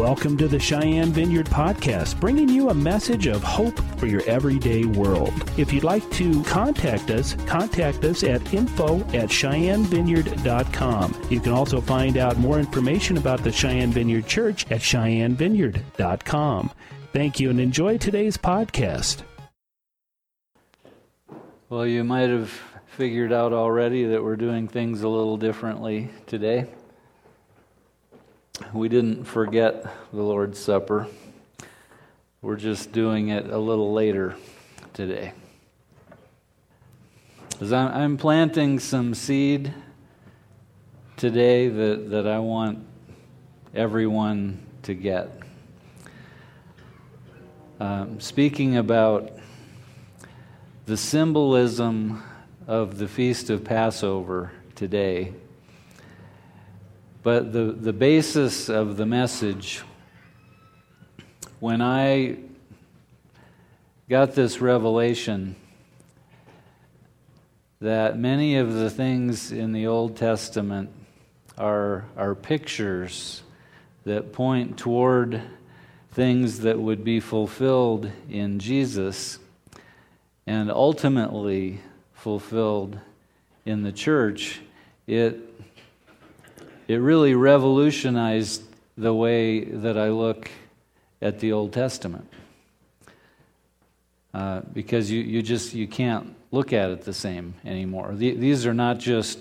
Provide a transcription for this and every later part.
Welcome to the Cheyenne Vineyard Podcast, bringing you a message of hope for your everyday world. If you'd like to contact us, contact us at info at cheyennevineyard.com. You can also find out more information about the Cheyenne Vineyard Church at cheyennevineyard.com. Thank you and enjoy today's podcast. Well, you might have figured out already that we're doing things a little differently today we didn't forget the Lord's Supper. We're just doing it a little later today. As I'm planting some seed today that, that I want everyone to get. Um, speaking about the symbolism of the Feast of Passover today but the, the basis of the message, when I got this revelation that many of the things in the Old Testament are, are pictures that point toward things that would be fulfilled in Jesus and ultimately fulfilled in the church, it it really revolutionized the way that I look at the Old Testament. Uh, because you, you just you can't look at it the same anymore. The, these are not just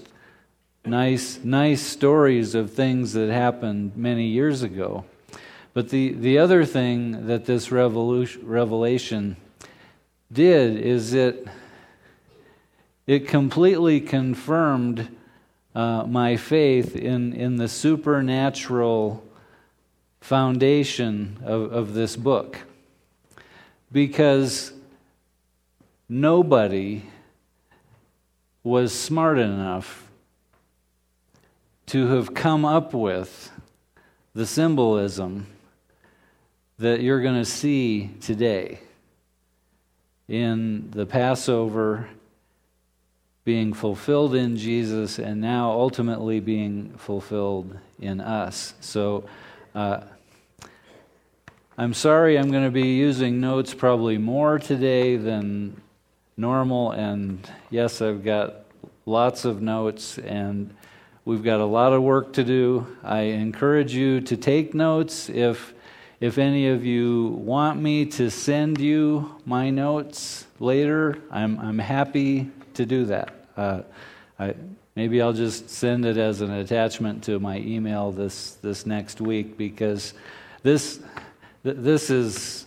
nice nice stories of things that happened many years ago. But the, the other thing that this revelation did is it it completely confirmed uh, my faith in, in the supernatural foundation of, of this book. Because nobody was smart enough to have come up with the symbolism that you're going to see today in the Passover being fulfilled in Jesus and now ultimately being fulfilled in us. So uh, I'm sorry I'm going to be using notes probably more today than normal. And yes, I've got lots of notes and we've got a lot of work to do. I encourage you to take notes if. If any of you want me to send you my notes later, I'm, I'm happy to do that. Uh, I, maybe I'll just send it as an attachment to my email this, this next week because this, th- this is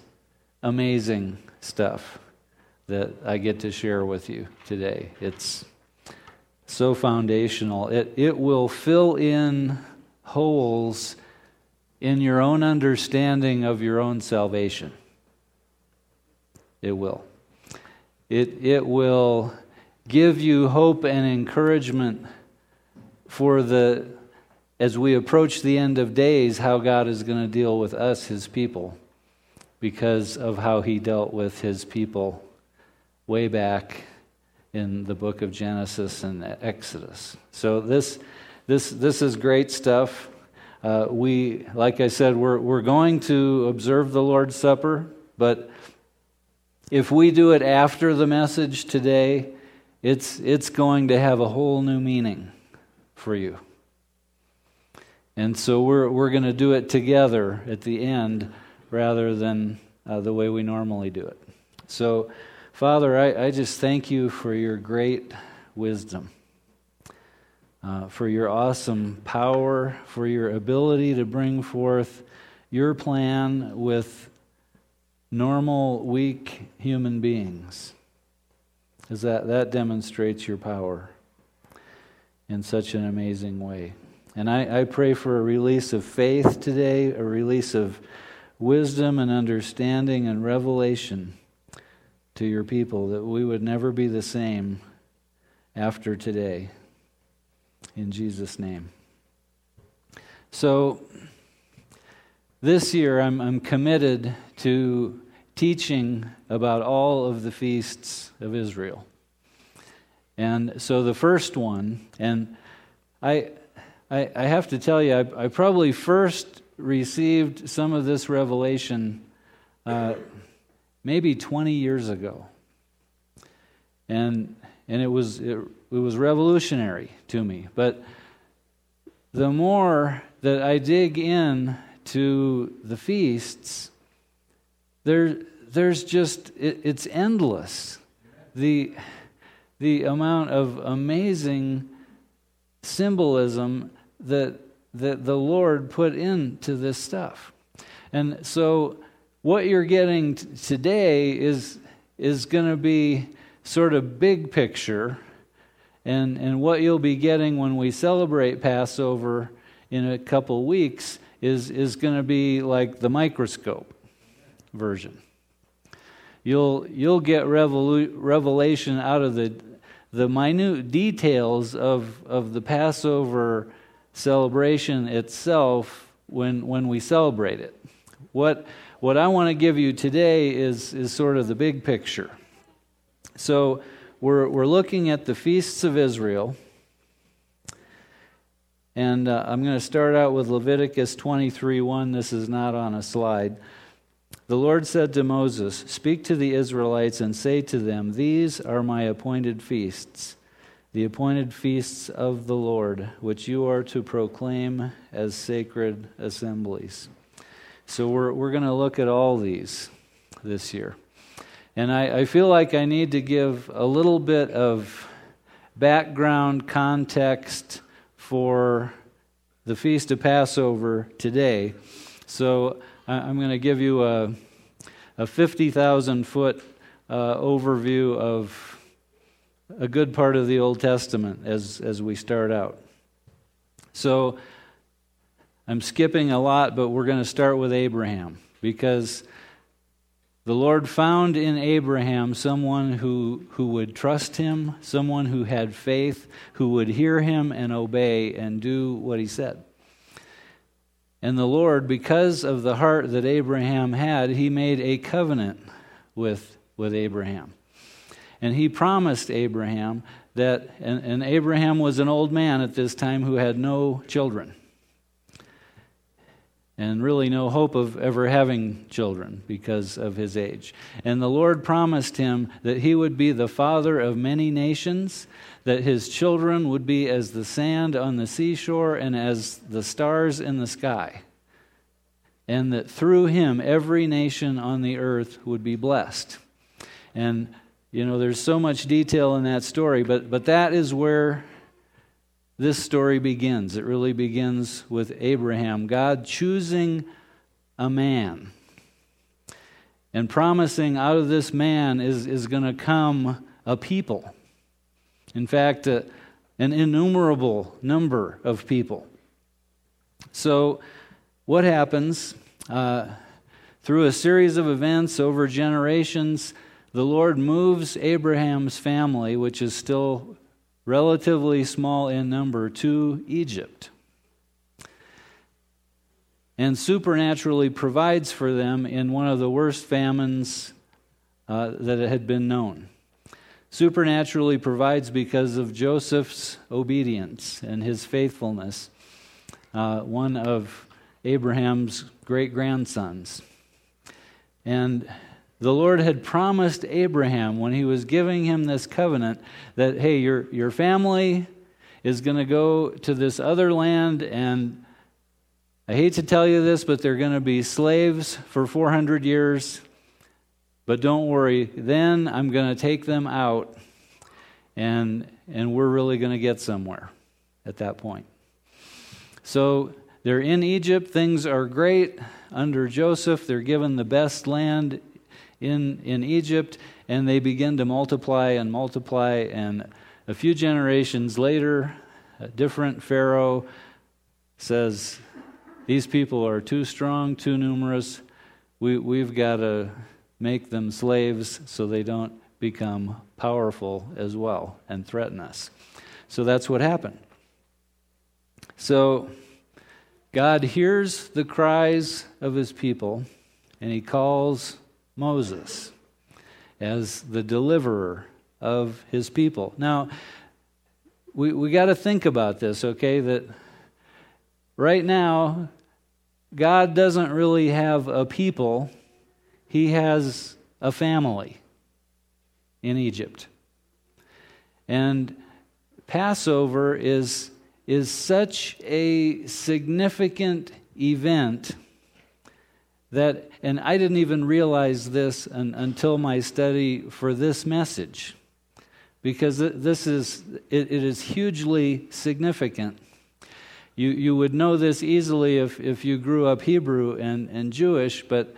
amazing stuff that I get to share with you today. It's so foundational. It, it will fill in holes in your own understanding of your own salvation. It will. It, it will give you hope and encouragement for the as we approach the end of days how God is going to deal with us his people because of how he dealt with his people way back in the book of Genesis and Exodus. So this this this is great stuff. Uh, we, like I said, we're we're going to observe the Lord's Supper, but if we do it after the message today, it's, it's going to have a whole new meaning for you. And so we're, we're going to do it together at the end rather than uh, the way we normally do it. So, Father, I, I just thank you for your great wisdom, uh, for your awesome power, for your ability to bring forth your plan with normal, weak human beings that, that demonstrates your power in such an amazing way. And I, I pray for a release of faith today, a release of wisdom and understanding and revelation to your people, that we would never be the same after today. In Jesus' name. So, this year I'm, I'm committed to teaching about all of the feasts of Israel. And so the first one, and I, I, I have to tell you, I, I, probably first received some of this revelation uh, maybe 20 years ago. And, and it, was, it, it was revolutionary to me. But the more that I dig in to the feasts, there, there's just, it, it's endless. The, the amount of amazing symbolism that, that the Lord put into this stuff. And so, what you're getting t- today is, is going to be sort of big picture. And, and what you'll be getting when we celebrate Passover in a couple weeks is, is going to be like the microscope version. You'll, you'll get revolu- revelation out of the, the minute details of, of the Passover celebration itself when, when we celebrate it. What, what I want to give you today is, is sort of the big picture. So, we're, we're looking at the feasts of Israel. And uh, I'm going to start out with Leviticus 23 1. This is not on a slide. The Lord said to Moses, Speak to the Israelites and say to them, These are my appointed feasts, the appointed feasts of the Lord, which you are to proclaim as sacred assemblies. So we're, we're going to look at all these this year. And I, I feel like I need to give a little bit of background context for the Feast of Passover today. So I'm going to give you a, a 50,000 foot uh, overview of a good part of the Old Testament as, as we start out. So I'm skipping a lot, but we're going to start with Abraham because the Lord found in Abraham someone who, who would trust him, someone who had faith, who would hear him and obey and do what he said. And the Lord, because of the heart that Abraham had, he made a covenant with, with Abraham. And he promised Abraham that, and, and Abraham was an old man at this time who had no children. And really no hope of ever having children because of his age. And the Lord promised him that he would be the father of many nations, that his children would be as the sand on the seashore and as the stars in the sky, and that through him every nation on the earth would be blessed. And, you know, there's so much detail in that story, but, but that is where this story begins. It really begins with Abraham, God choosing a man and promising out of this man is, is going to come a people. In fact, uh, an innumerable number of people. So, what happens uh, through a series of events over generations? The Lord moves Abraham's family, which is still relatively small in number, to Egypt and supernaturally provides for them in one of the worst famines uh, that had been known supernaturally provides because of Joseph's obedience and his faithfulness, uh, one of Abraham's great grandsons. And the Lord had promised Abraham when he was giving him this covenant that, hey, your, your family is going to go to this other land, and I hate to tell you this, but they're going to be slaves for 400 years but don't worry, then I'm going to take them out and, and we're really going to get somewhere at that point. So they're in Egypt. Things are great under Joseph. They're given the best land in, in Egypt, and they begin to multiply and multiply. And a few generations later, a different Pharaoh says, These people are too strong, too numerous. We, we've got to make them slaves so they don't become powerful as well and threaten us. So that's what happened. So God hears the cries of his people and he calls Moses as the deliverer of his people. Now, we, we got to think about this, okay? That right now, God doesn't really have a people, He has a family in Egypt. And Passover is, is such a significant event that, and I didn't even realize this un, until my study for this message, because this is, it, it is hugely significant. You, you would know this easily if, if you grew up Hebrew and, and Jewish, but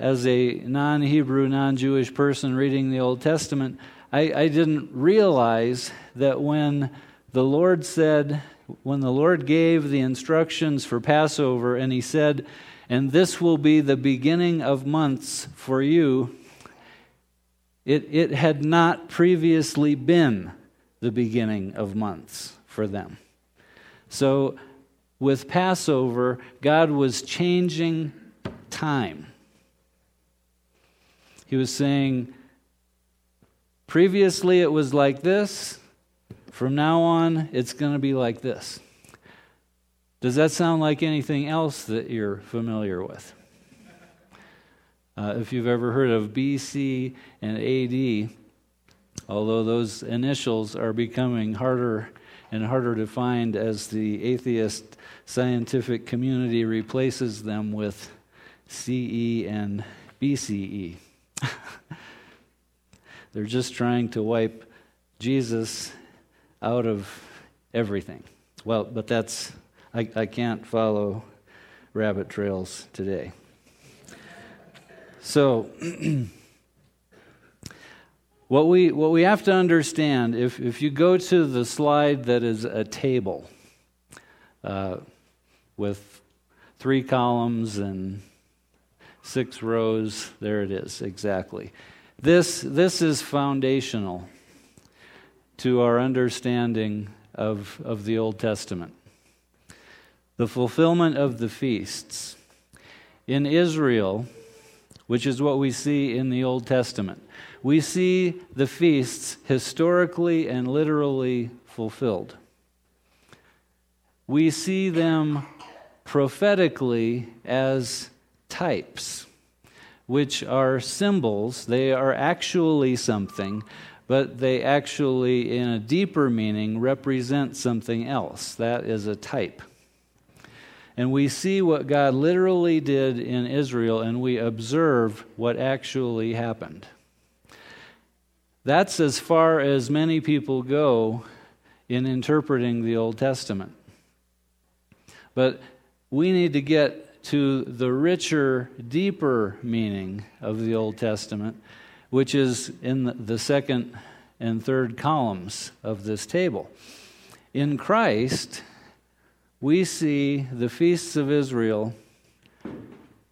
as a non Hebrew, non Jewish person reading the Old Testament, I, I didn't realize that when the Lord said, when the Lord gave the instructions for Passover, and He said, and this will be the beginning of months for you, it, it had not previously been the beginning of months for them. So, with Passover, God was changing time. He was saying, previously it was like this, from now on it's going to be like this. Does that sound like anything else that you're familiar with? Uh, if you've ever heard of BC and AD, although those initials are becoming harder and harder to find as the atheist scientific community replaces them with CE and BCE. They're just trying to wipe Jesus out of everything. Well, but that's, I, I can't follow rabbit trails today. So, What we, what we have to understand, if, if you go to the slide that is a table uh, with three columns and six rows, there it is, exactly. This, this is foundational to our understanding of, of the Old Testament. The fulfillment of the feasts. In Israel, which is what we see in the Old Testament, we see the feasts historically and literally fulfilled. We see them prophetically as types, which are symbols. They are actually something, but they actually, in a deeper meaning, represent something else. That is a type. And we see what God literally did in Israel, and we observe what actually happened. That's as far as many people go in interpreting the Old Testament. But we need to get to the richer, deeper meaning of the Old Testament, which is in the second and third columns of this table. In Christ, we see the feasts of Israel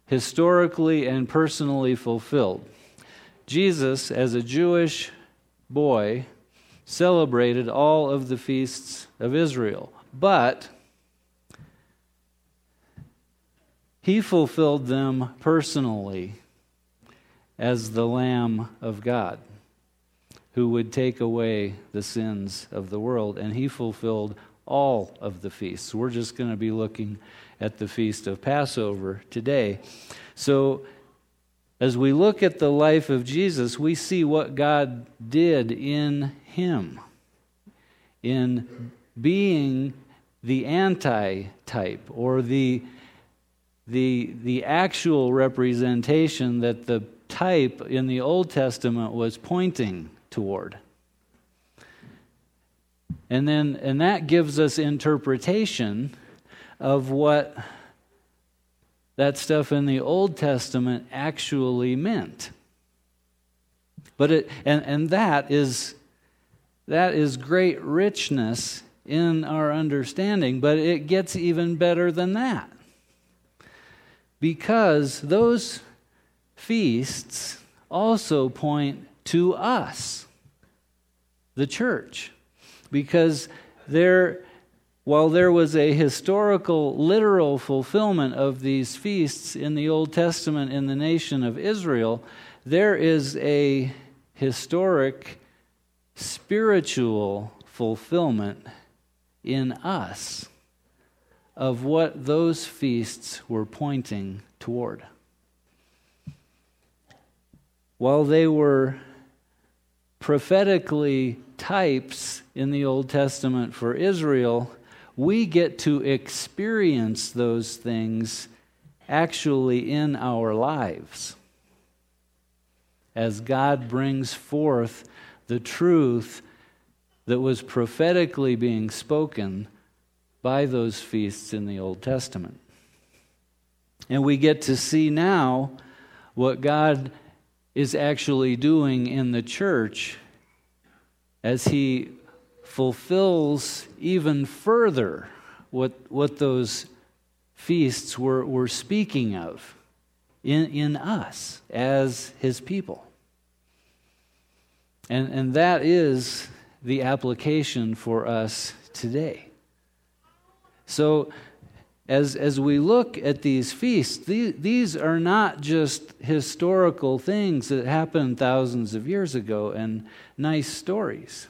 historically and personally fulfilled. Jesus, as a Jewish boy celebrated all of the feasts of Israel. But he fulfilled them personally as the Lamb of God who would take away the sins of the world. And he fulfilled all of the feasts. We're just going to be looking at the feast of Passover today. So, as we look at the life of Jesus, we see what God did in him, in being the anti-type or the, the, the actual representation that the type in the Old Testament was pointing toward. And then and that gives us interpretation of what that stuff in the Old Testament actually meant. But it and, and that is that is great richness in our understanding, but it gets even better than that. Because those feasts also point to us, the church. Because they're while there was a historical, literal fulfillment of these feasts in the Old Testament in the nation of Israel, there is a historic, spiritual fulfillment in us of what those feasts were pointing toward. While they were prophetically types in the Old Testament for Israel, we get to experience those things actually in our lives as God brings forth the truth that was prophetically being spoken by those feasts in the Old Testament. And we get to see now what God is actually doing in the church as He fulfills even further what, what those feasts were, were speaking of in, in us as His people. And, and that is the application for us today. So, as, as we look at these feasts, these, are not just historical things that happened thousands of years ago and nice stories.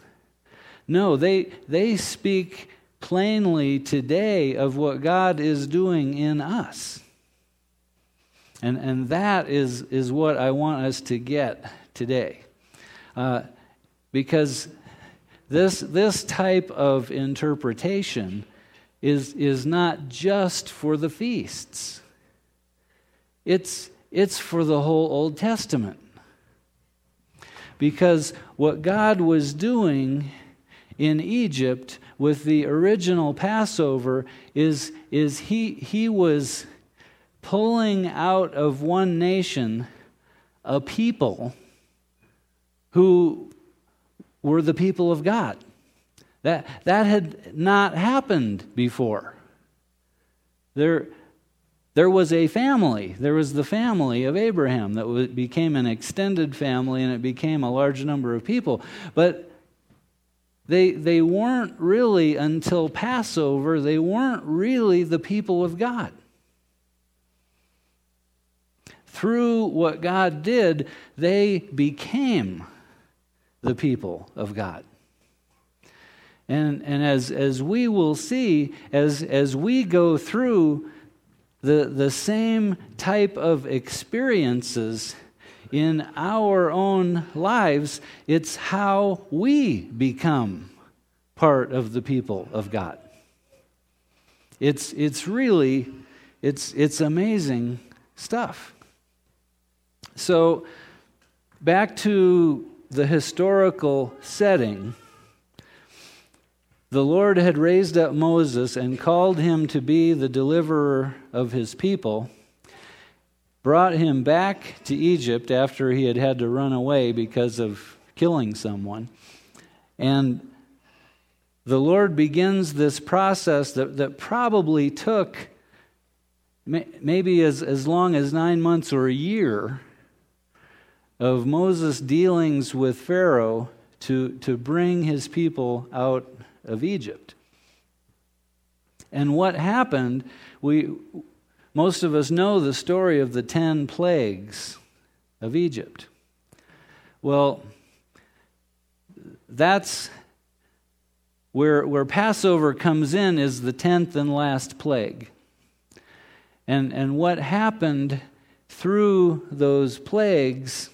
No, they, they speak plainly today of what God is doing in us. And, and that is, is what I want us to get today. Uh, because this, this type of interpretation is, is not just for the feasts, it's, it's for the whole Old Testament. Because what God was doing in Egypt with the original Passover is, is he, he was pulling out of one nation a people who were the people of God. That, that had not happened before. There, there was a family. There was the family of Abraham that became an extended family and it became a large number of people. But they, they weren't really, until Passover, they weren't really the people of God. Through what God did, they became the people of God. And, and as, as we will see, as, as we go through the, the same type of experiences in our own lives, it's how we become part of the people of God. It's, it's really, it's, it's amazing stuff. So, back to the historical setting the Lord had raised up Moses and called him to be the deliverer of his people, brought him back to Egypt after he had had to run away because of killing someone. And the Lord begins this process that, that probably took maybe as, as long as nine months or a year of Moses' dealings with Pharaoh to, to bring his people out of Egypt. And what happened, we, most of us know the story of the 10 plagues of Egypt. Well, that's where, where Passover comes in, is the 10th and last plague. And, and what happened through those plagues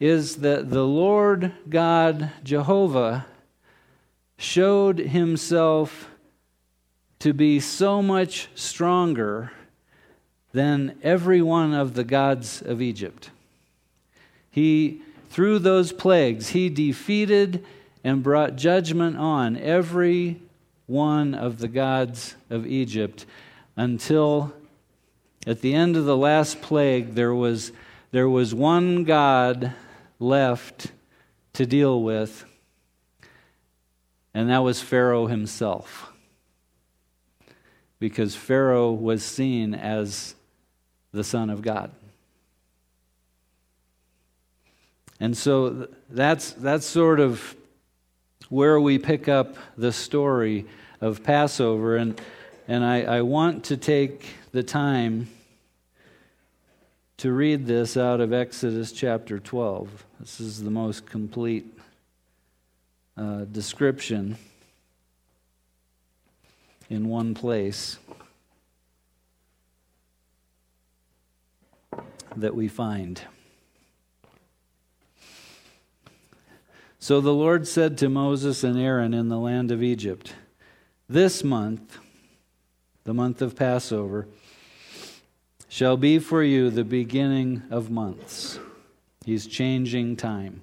is that the Lord God Jehovah showed himself to be so much stronger than every one of the gods of Egypt. He, through those plagues, he defeated and brought judgment on every one of the gods of Egypt until at the end of the last plague there was, there was one God left to deal with, and that was Pharaoh himself. Because Pharaoh was seen as the Son of God. And so that's, that's sort of where we pick up the story of Passover. And, and I, I want to take the time to read this out of Exodus chapter 12. This is the most complete uh, description in one place that we find. So the Lord said to Moses and Aaron in the land of Egypt, This month, the month of Passover, shall be for you the beginning of months. He's changing time.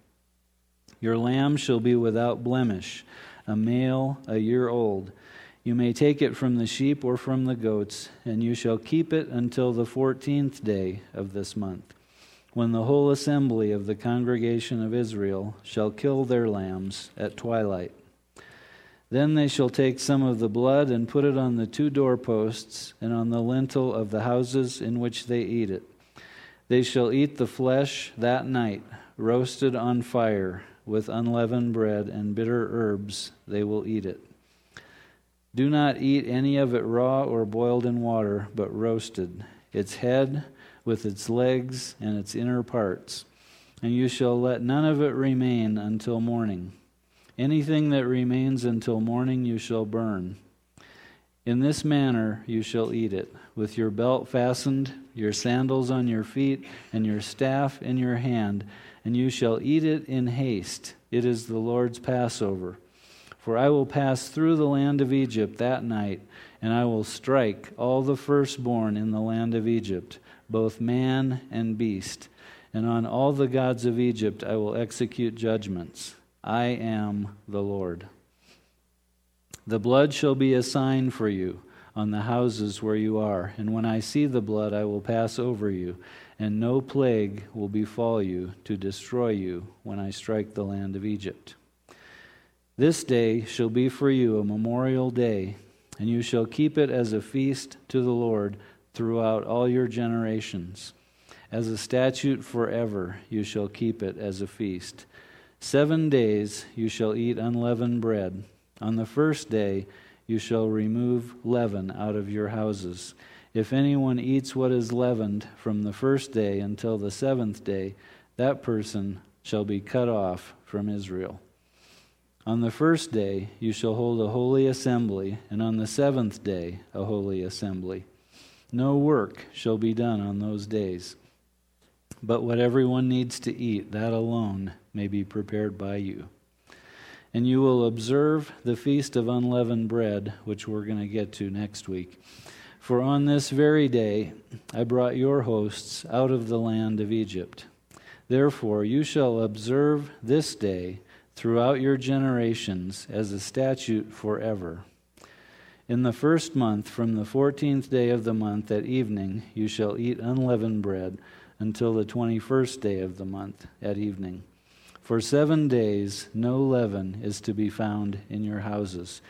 Your lamb shall be without blemish, a male a year old. You may take it from the sheep or from the goats, and you shall keep it until the fourteenth day of this month, when the whole assembly of the congregation of Israel shall kill their lambs at twilight. Then they shall take some of the blood and put it on the two doorposts and on the lintel of the houses in which they eat it. They shall eat the flesh that night, roasted on fire, with unleavened bread and bitter herbs, they will eat it. Do not eat any of it raw or boiled in water, but roasted, its head with its legs and its inner parts. And you shall let none of it remain until morning. Anything that remains until morning you shall burn. In this manner you shall eat it, with your belt fastened, your sandals on your feet, and your staff in your hand, and you shall eat it in haste. It is the Lord's Passover. For I will pass through the land of Egypt that night, and I will strike all the firstborn in the land of Egypt, both man and beast. And on all the gods of Egypt I will execute judgments. I am the Lord. The blood shall be a sign for you on the houses where you are, and when I see the blood, I will pass over you, and no plague will befall you to destroy you when I strike the land of Egypt. This day shall be for you a memorial day, and you shall keep it as a feast to the Lord throughout all your generations. As a statute forever, you shall keep it as a feast. Seven days you shall eat unleavened bread. On the first day you shall remove leaven out of your houses. If anyone eats what is leavened from the first day until the seventh day, that person shall be cut off from Israel. On the first day you shall hold a holy assembly, and on the seventh day a holy assembly. No work shall be done on those days. But what everyone needs to eat, that alone may be prepared by you. And you will observe the feast of unleavened bread, which we're going to get to next week. For on this very day I brought your hosts out of the land of Egypt. Therefore you shall observe this day throughout your generations as a statute forever. In the first month, from the fourteenth day of the month at evening, you shall eat unleavened bread until the twenty first day of the month at evening. For seven days no leaven is to be found in your houses.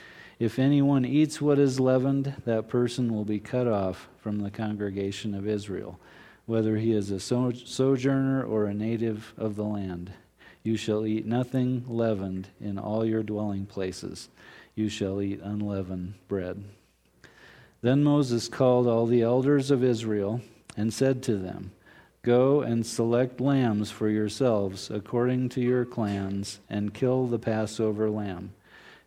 If anyone eats what is leavened, that person will be cut off from the congregation of Israel, whether he is a sojourner or a native of the land. You shall eat nothing leavened in all your dwelling places. You shall eat unleavened bread. Then Moses called all the elders of Israel and said to them, Go and select lambs for yourselves according to your clans, and kill the Passover lamb.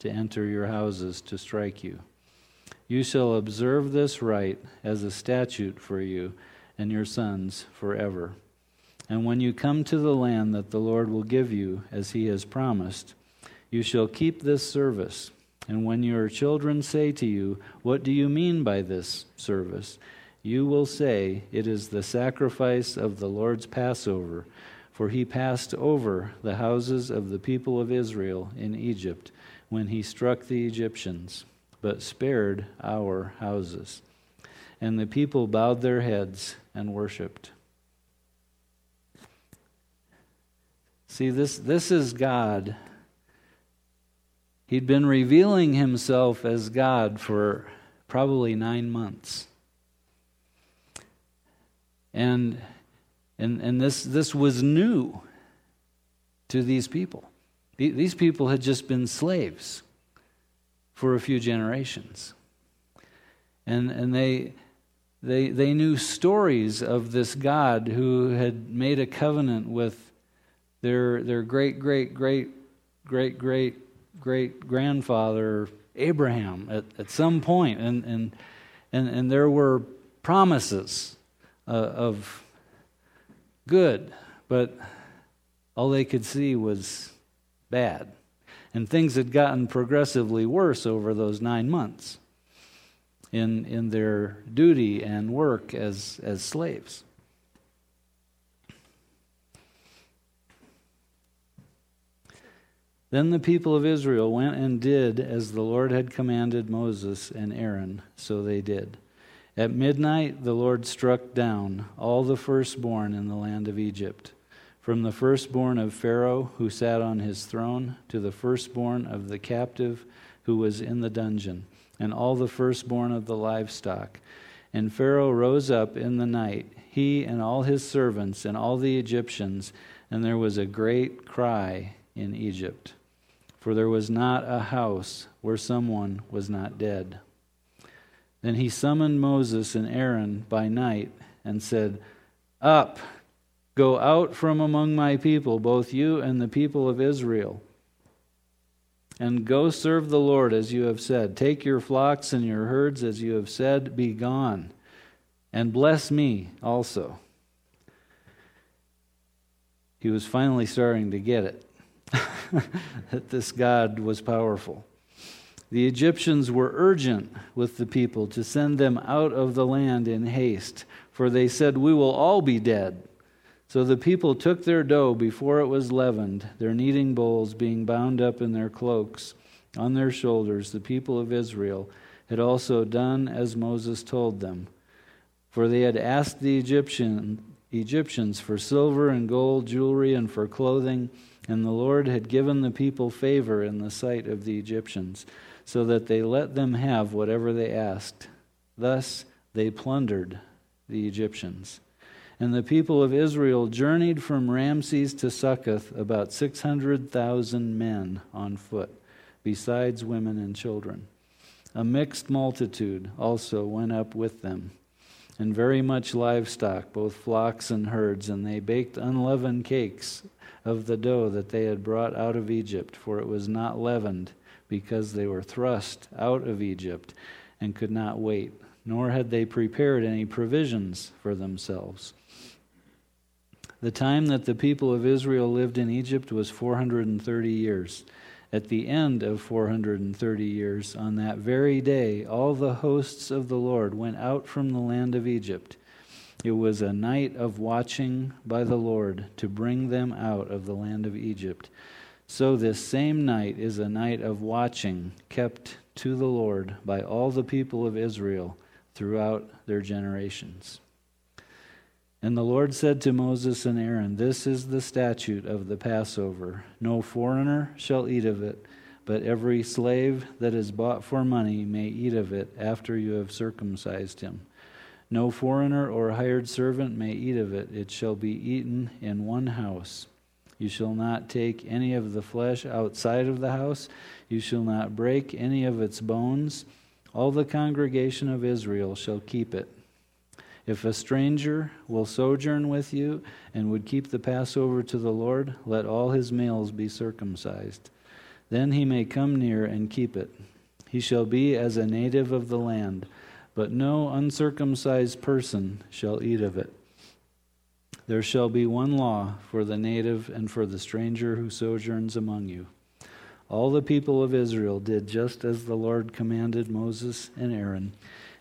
to enter your houses to strike you. You shall observe this rite as a statute for you and your sons forever. And when you come to the land that the Lord will give you, as he has promised, you shall keep this service. And when your children say to you, What do you mean by this service? you will say, It is the sacrifice of the Lord's Passover. for he passed over the houses of the people of Israel in Egypt when he struck the Egyptians, but spared our houses. And the people bowed their heads and worshiped. See, this, this is God. He'd been revealing himself as God for probably nine months. And, and, and this, this was new to these people. These people had just been slaves for a few generations. And, and they, they, they knew stories of this God who had made a covenant with their, their great, great, great, great, great, great grandfather, Abraham, at, at some point. And, and, and, and there were promises uh, of good, but all they could see was bad. And things had gotten progressively worse over those nine months in, in their duty and work as, as slaves. Then the people of Israel went and did as the Lord had commanded Moses and Aaron, so they did. At midnight the Lord struck down all the firstborn in the land of Egypt from the firstborn of Pharaoh who sat on his throne to the firstborn of the captive who was in the dungeon, and all the firstborn of the livestock. And Pharaoh rose up in the night, he and all his servants and all the Egyptians, and there was a great cry in Egypt, for there was not a house where someone was not dead. Then he summoned Moses and Aaron by night and said, Up! Go out from among my people, both you and the people of Israel, and go serve the Lord as you have said. Take your flocks and your herds as you have said, be gone, and bless me also. He was finally starting to get it that this God was powerful. The Egyptians were urgent with the people to send them out of the land in haste, for they said, We will all be dead. So the people took their dough before it was leavened, their kneading bowls being bound up in their cloaks on their shoulders. The people of Israel had also done as Moses told them. For they had asked the Egyptian, Egyptians for silver and gold, jewelry, and for clothing, and the Lord had given the people favor in the sight of the Egyptians, so that they let them have whatever they asked. Thus they plundered the Egyptians. And the people of Israel journeyed from Ramses to Succoth, about 600,000 men on foot, besides women and children. A mixed multitude also went up with them, and very much livestock, both flocks and herds, and they baked unleavened cakes of the dough that they had brought out of Egypt, for it was not leavened, because they were thrust out of Egypt and could not wait, nor had they prepared any provisions for themselves. The time that the people of Israel lived in Egypt was 430 years. At the end of 430 years, on that very day, all the hosts of the Lord went out from the land of Egypt. It was a night of watching by the Lord to bring them out of the land of Egypt. So, this same night is a night of watching kept to the Lord by all the people of Israel throughout their generations. And the Lord said to Moses and Aaron, This is the statute of the Passover. No foreigner shall eat of it, but every slave that is bought for money may eat of it after you have circumcised him. No foreigner or hired servant may eat of it. It shall be eaten in one house. You shall not take any of the flesh outside of the house. You shall not break any of its bones. All the congregation of Israel shall keep it. If a stranger will sojourn with you and would keep the Passover to the Lord, let all his males be circumcised. Then he may come near and keep it. He shall be as a native of the land, but no uncircumcised person shall eat of it. There shall be one law for the native and for the stranger who sojourns among you. All the people of Israel did just as the Lord commanded Moses and Aaron.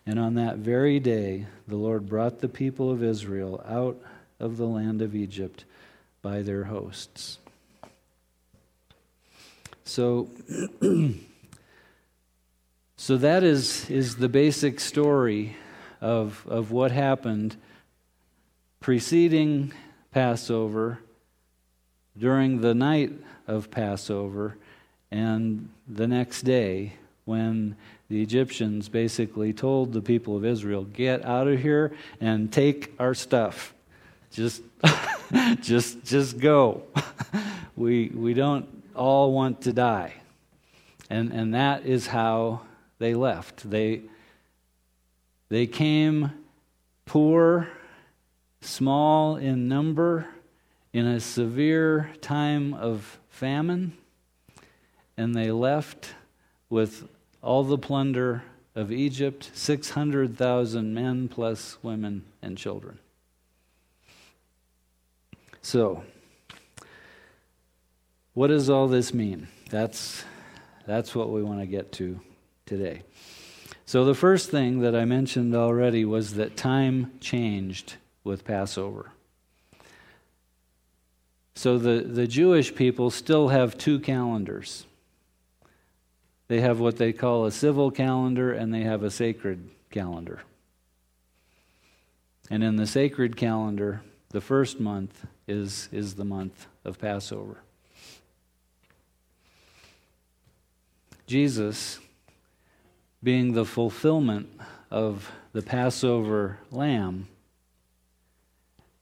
And on that very day, the Lord brought the people of Israel out of the land of Egypt by their hosts. So, so that is, is the basic story of, of what happened preceding Passover, during the night of Passover, and the next day when the Egyptians basically told the people of Israel, "Get out of here and take our stuff. Just just just go. we we don't all want to die." And and that is how they left. They they came poor, small in number, in a severe time of famine, and they left with all the plunder of Egypt 600,000 men plus women and children. So, what does all this mean? That's, that's what we want to get to today. So, the first thing that I mentioned already was that time changed with Passover. So, the, the Jewish people still have two calendars. They have what they call a civil calendar and they have a sacred calendar. And in the sacred calendar, the first month is, is the month of Passover. Jesus, being the fulfillment of the Passover lamb,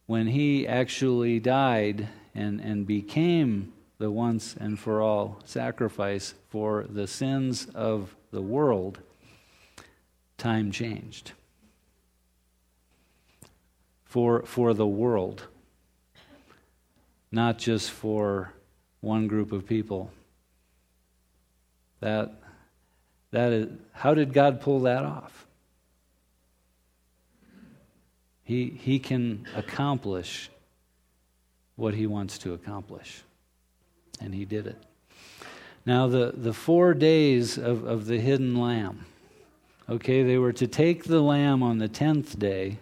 when he actually died and, and became the once and for all sacrifice for the sins of the world, time changed. For, for the world, not just for one group of people. That, that is, how did God pull that off? He, he can accomplish what he wants to accomplish. And he did it. Now, the, the four days of, of the hidden lamb, okay, they were to take the lamb on the tenth day.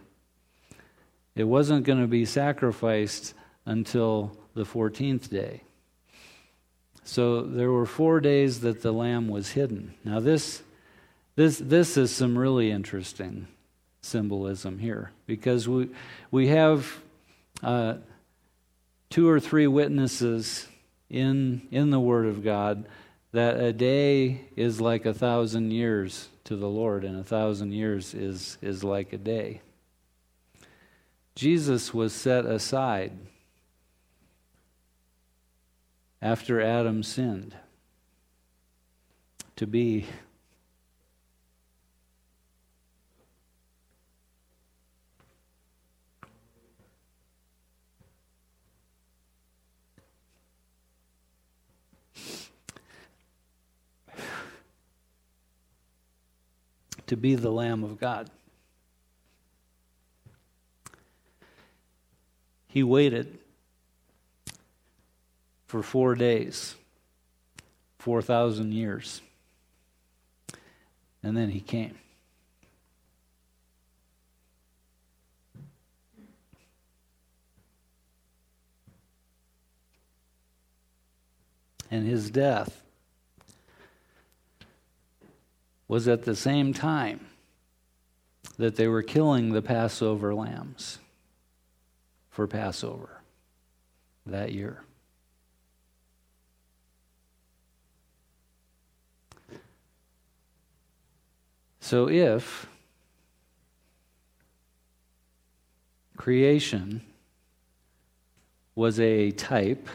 It wasn't going to be sacrificed until the 14th day. So there were four days that the lamb was hidden. Now, this, this, this is some really interesting symbolism here because we, we have uh, two or three witnesses in, in the Word of God that a day is like a thousand years to the Lord, and a thousand years is, is like a day. Jesus was set aside after Adam sinned to be to be the Lamb of God. He waited for four days, 4,000 years, and then he came. And his death was at the same time that they were killing the Passover lambs for Passover that year. So if creation was a type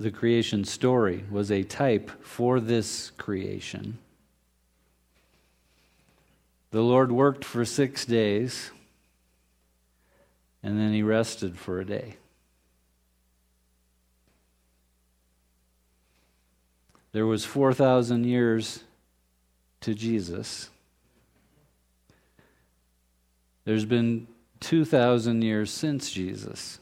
the creation story was a type for this creation. The Lord worked for six days, and then he rested for a day. There was 4,000 years to Jesus. There's been 2,000 years since Jesus.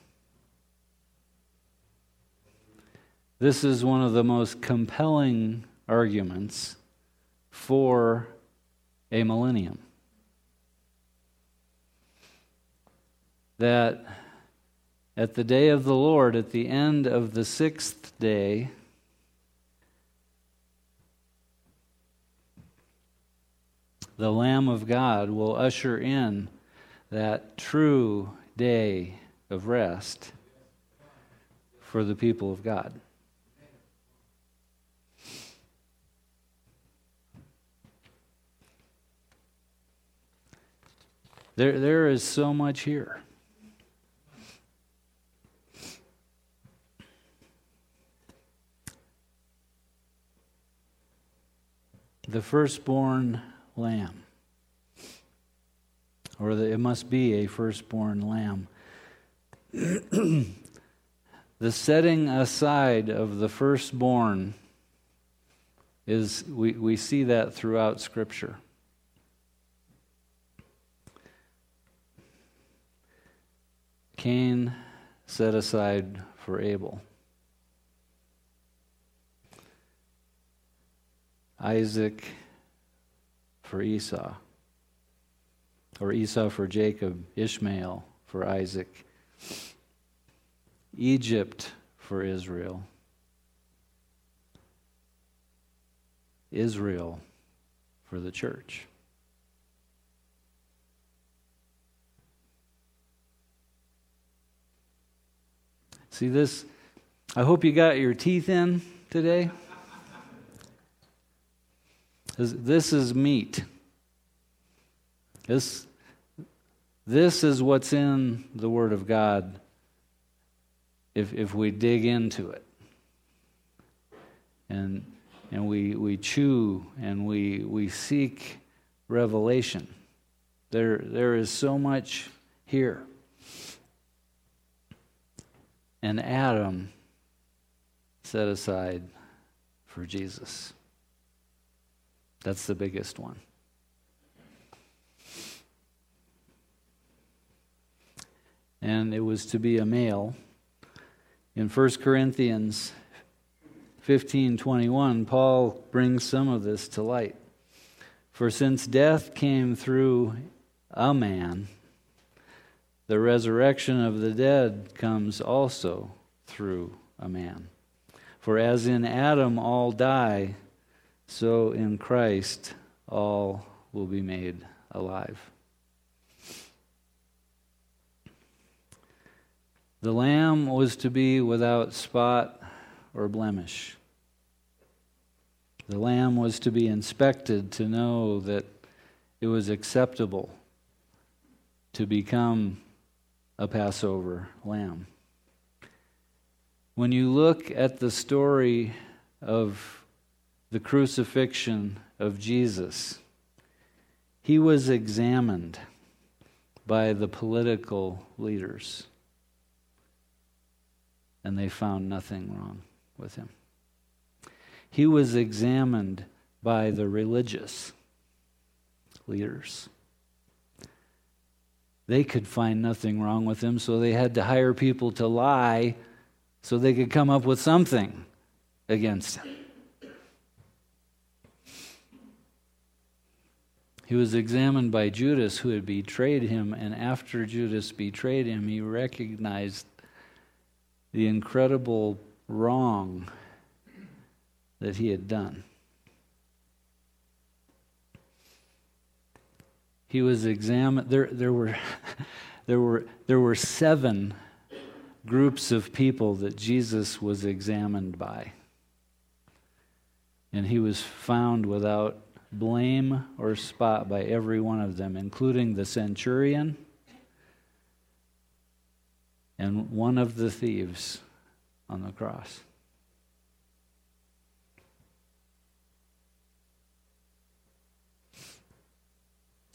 This is one of the most compelling arguments for a millennium. That at the day of the Lord, at the end of the sixth day, the Lamb of God will usher in that true day of rest for the people of God. There, there is so much here. The firstborn lamb, or the, it must be a firstborn lamb. the setting aside of the firstborn is, we, we see that throughout Scripture. Cain set aside for Abel. Isaac for Esau. Or Esau for Jacob, Ishmael for Isaac, Egypt for Israel, Israel for the church. See this? I hope you got your teeth in today. This is meat. This, this is what's in the Word of God if, if we dig into it. And, and we, we chew and we, we seek revelation. There, there is so much here and Adam set aside for Jesus. That's the biggest one. And it was to be a male. In 1 Corinthians 15:21, Paul brings some of this to light. For since death came through a man, the resurrection of the dead comes also through a man. For as in Adam all die, so in Christ all will be made alive. The lamb was to be without spot or blemish. The lamb was to be inspected to know that it was acceptable to become a Passover lamb. When you look at the story of the crucifixion of Jesus, he was examined by the political leaders, and they found nothing wrong with him. He was examined by the religious leaders they could find nothing wrong with him, so they had to hire people to lie so they could come up with something against him. He was examined by Judas, who had betrayed him, and after Judas betrayed him, he recognized the incredible wrong that he had done. He was examined. There, there, were, there, were, there were seven groups of people that Jesus was examined by. And he was found without blame or spot by every one of them, including the centurion and one of the thieves on the cross.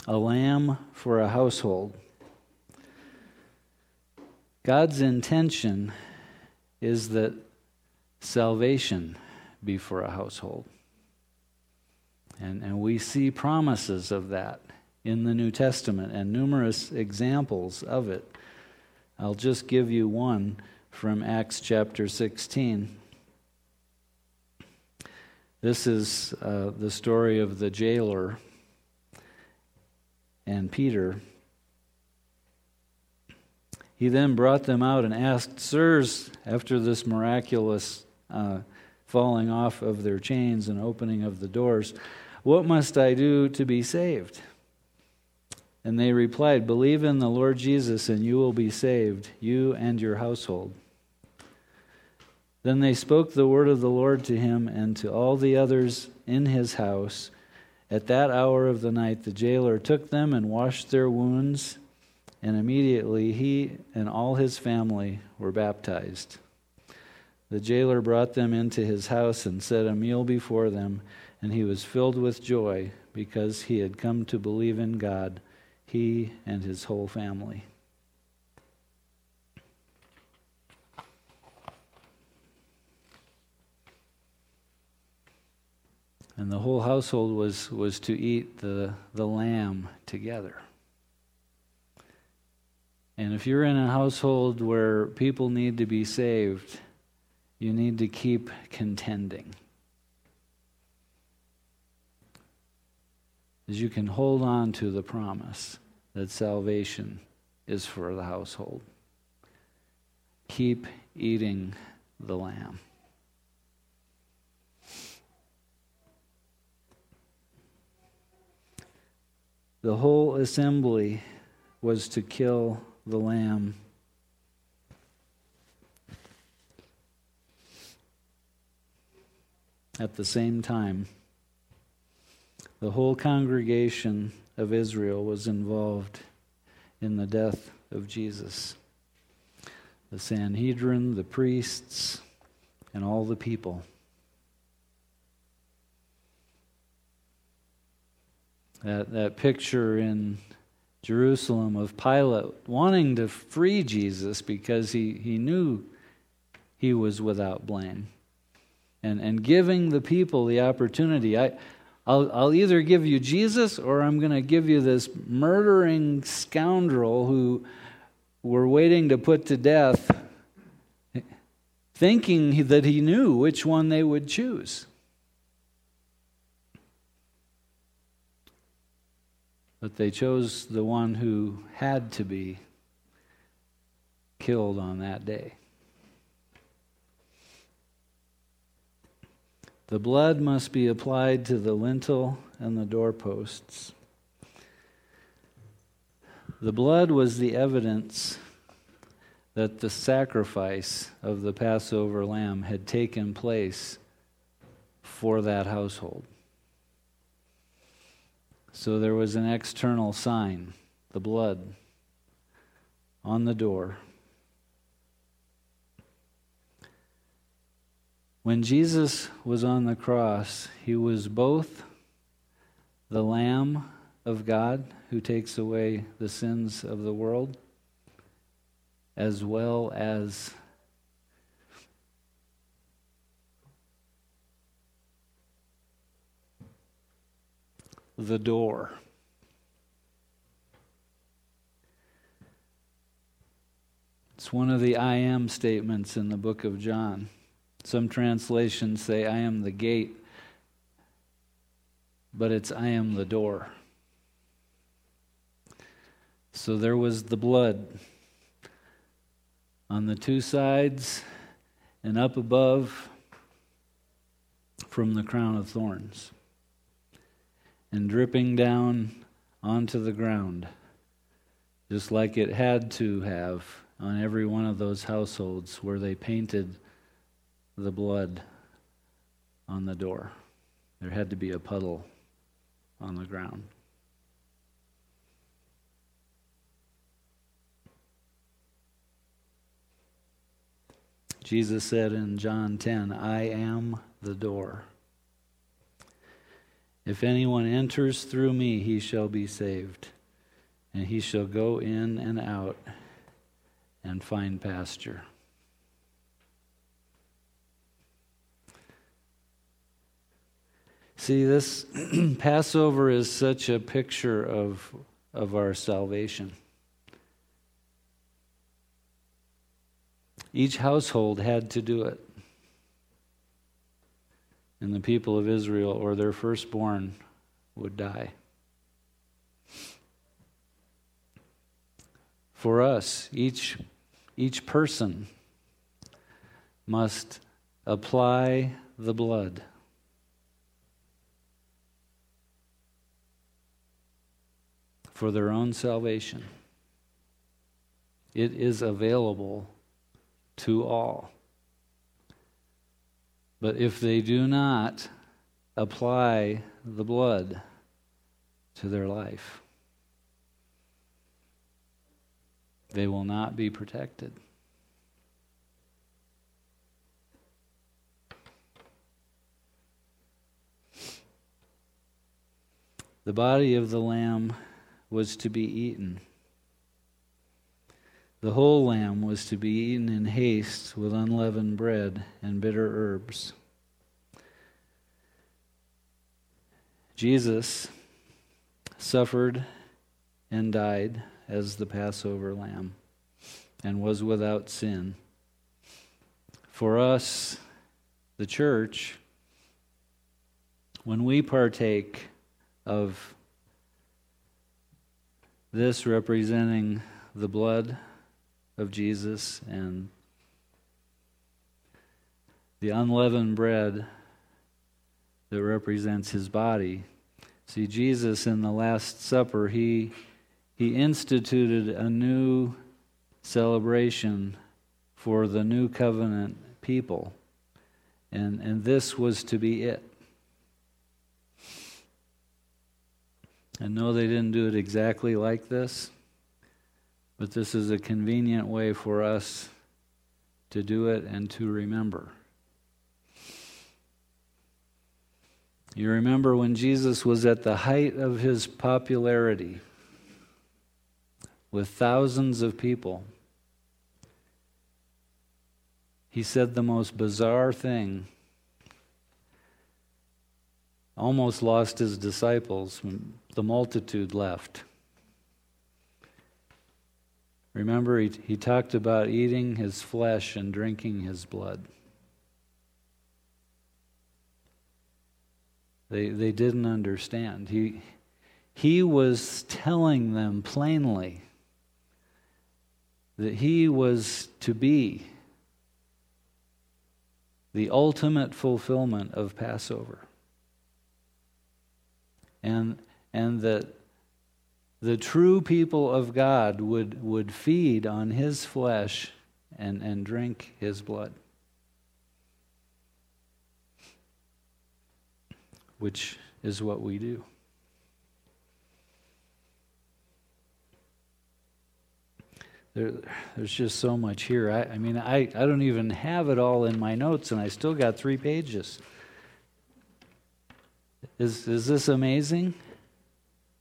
A lamb for a household. God's intention is that salvation be for a household. And, and we see promises of that in the New Testament and numerous examples of it. I'll just give you one from Acts chapter 16. This is uh, the story of the jailer and Peter. He then brought them out and asked, Sirs, after this miraculous uh, falling off of their chains and opening of the doors, what must I do to be saved? And they replied, Believe in the Lord Jesus, and you will be saved, you and your household. Then they spoke the word of the Lord to him and to all the others in his house. At that hour of the night, the jailer took them and washed their wounds, and immediately he and all his family were baptized. The jailer brought them into his house and set a meal before them, and he was filled with joy because he had come to believe in God, he and his whole family. And the whole household was, was to eat the, the lamb together. And if you're in a household where people need to be saved, you need to keep contending. As you can hold on to the promise that salvation is for the household. Keep eating the lamb. The whole assembly was to kill the lamb. At the same time, the whole congregation of Israel was involved in the death of Jesus. The Sanhedrin, the priests, and all the people. That, that picture in Jerusalem of Pilate wanting to free Jesus because he, he knew he was without blame. And, and giving the people the opportunity. I, I'll, I'll either give you Jesus or I'm going to give you this murdering scoundrel who we're waiting to put to death, thinking that he knew which one they would choose. But they chose the one who had to be killed on that day. The blood must be applied to the lintel and the doorposts. The blood was the evidence that the sacrifice of the Passover lamb had taken place for that household. So there was an external sign, the blood, on the door. When Jesus was on the cross, he was both the Lamb of God who takes away the sins of the world, as well as the door. It's one of the I am statements in the book of John. Some translations say, I am the gate, but it's I am the door. So there was the blood on the two sides and up above from the crown of thorns and dripping down onto the ground, just like it had to have on every one of those households where they painted the blood on the door. There had to be a puddle on the ground. Jesus said in John 10, I am the door. If anyone enters through me, he shall be saved, and he shall go in and out and find pasture. See, this Passover is such a picture of, of our salvation. Each household had to do it and the people of Israel or their firstborn would die. for us, each, each person must apply the blood. For their own salvation. It is available to all. But if they do not apply the blood to their life, they will not be protected. The body of the lamb was to be eaten. The whole lamb was to be eaten in haste with unleavened bread and bitter herbs. Jesus suffered and died as the Passover lamb and was without sin. For us, the church, when we partake of this representing the blood of Jesus and the unleavened bread that represents his body. See, Jesus in the Last Supper, he, he instituted a new celebration for the new covenant people. And, and this was to be it. And no, they didn't do it exactly like this, but this is a convenient way for us to do it and to remember. You remember when Jesus was at the height of his popularity with thousands of people, he said the most bizarre thing. Almost lost his disciples the multitude left. Remember, he, he talked about eating his flesh and drinking his blood. They, they didn't understand. He, he was telling them plainly that he was to be the ultimate fulfillment of Passover. And and that the true people of God would, would feed on his flesh and, and drink his blood. Which is what we do. There, there's just so much here. I, I mean, I, I don't even have it all in my notes, and I still got three pages. Is, is this amazing?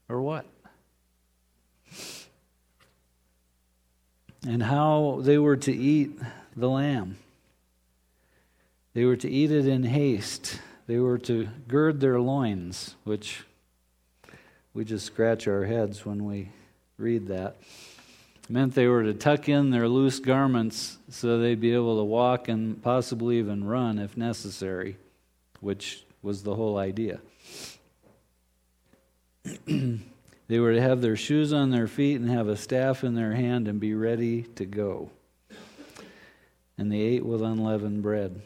or what? And how they were to eat the lamb. They were to eat it in haste. They were to gird their loins, which we just scratch our heads when we read that. It meant they were to tuck in their loose garments so they'd be able to walk and possibly even run if necessary, which was the whole idea. they were to have their shoes on their feet and have a staff in their hand and be ready to go. And they ate with unleavened bread.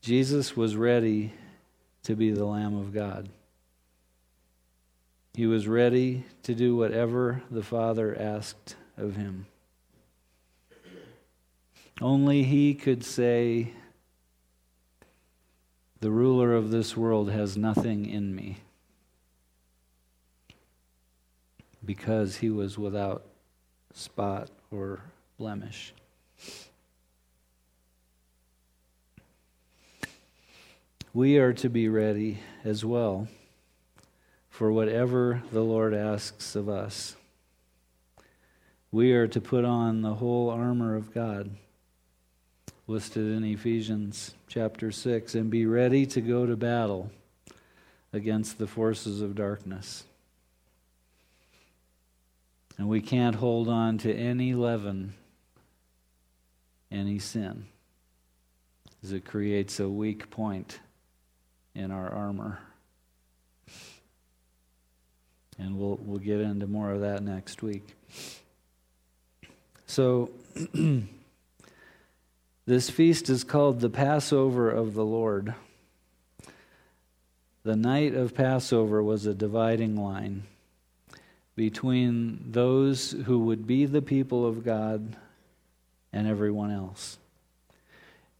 Jesus was ready to be the Lamb of God. He was ready to do whatever the Father asked of him. Only he could say, the ruler of this world has nothing in me because he was without spot or blemish. We are to be ready as well for whatever the Lord asks of us. We are to put on the whole armor of God listed in Ephesians chapter 6 and be ready to go to battle against the forces of darkness. And we can't hold on to any leaven, any sin, as it creates a weak point in our armor. And we'll, we'll get into more of that next week. So, this feast is called the Passover of the Lord. The night of Passover was a dividing line between those who would be the people of God and everyone else.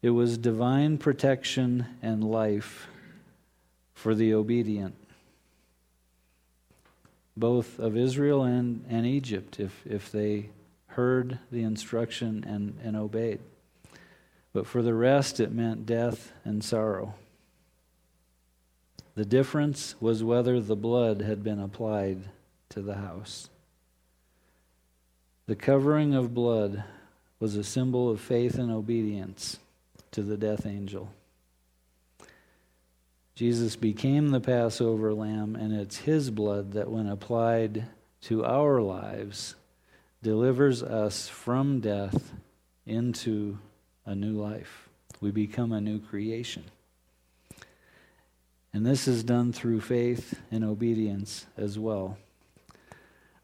It was divine protection and life for the obedient, both of Israel and, and Egypt, if, if they heard the instruction and, and obeyed. But for the rest, it meant death and sorrow. The difference was whether the blood had been applied to the house. The covering of blood was a symbol of faith and obedience to the death angel. Jesus became the Passover lamb, and it's his blood that, when applied to our lives, delivers us from death into a new life. We become a new creation. And this is done through faith and obedience as well.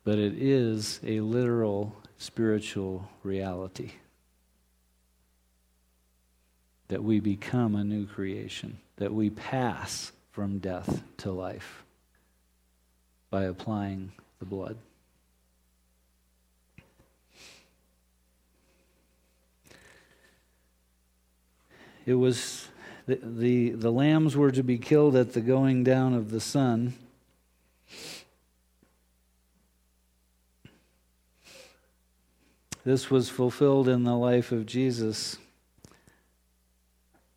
But it is a literal spiritual reality that we become a new creation, that we pass from death to life by applying the blood. It was the, the, the lambs were to be killed at the going down of the sun. This was fulfilled in the life of Jesus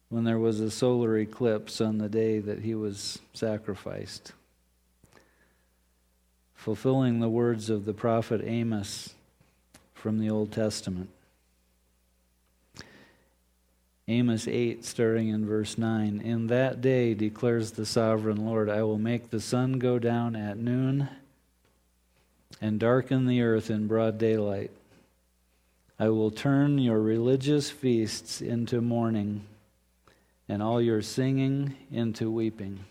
when there was a solar eclipse on the day that he was sacrificed. Fulfilling the words of the prophet Amos from the Old Testament. Amos 8, starting in verse 9. In that day, declares the sovereign Lord, I will make the sun go down at noon and darken the earth in broad daylight. I will turn your religious feasts into mourning and all your singing into weeping.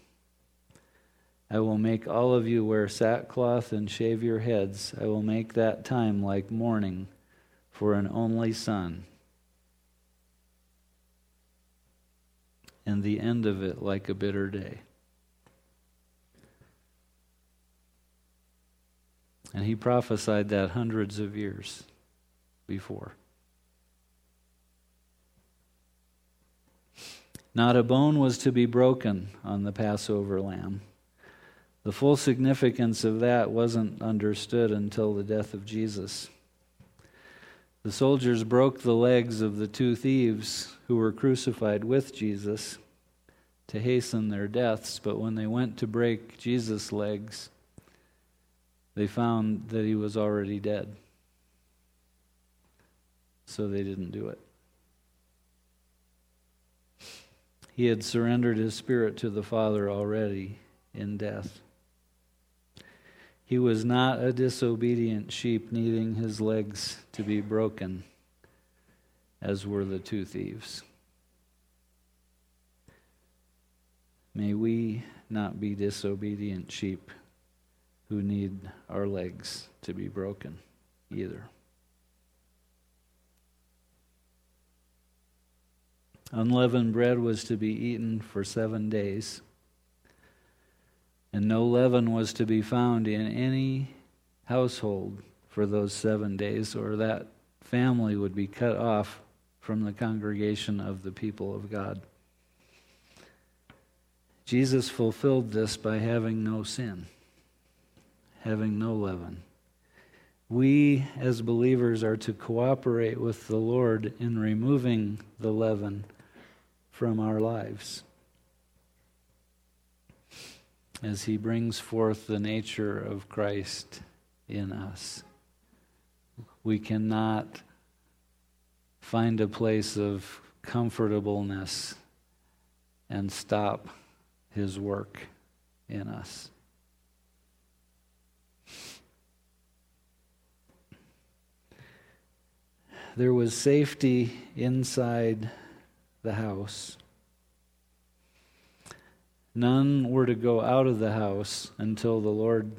I will make all of you wear sackcloth and shave your heads. I will make that time like mourning for an only son. And the end of it like a bitter day. And he prophesied that hundreds of years before. Not a bone was to be broken on the Passover lamb. The full significance of that wasn't understood until the death of Jesus. The soldiers broke the legs of the two thieves who were crucified with Jesus to hasten their deaths, but when they went to break Jesus' legs, they found that he was already dead. So they didn't do it. He had surrendered his spirit to the Father already in death. He was not a disobedient sheep needing his legs to be broken, as were the two thieves. May we not be disobedient sheep who need our legs to be broken either. Unleavened bread was to be eaten for seven days and no leaven was to be found in any household for those seven days, or that family would be cut off from the congregation of the people of God. Jesus fulfilled this by having no sin, having no leaven. We, as believers, are to cooperate with the Lord in removing the leaven from our lives as he brings forth the nature of Christ in us. We cannot find a place of comfortableness and stop his work in us. There was safety inside the house. None were to go out of the house until the Lord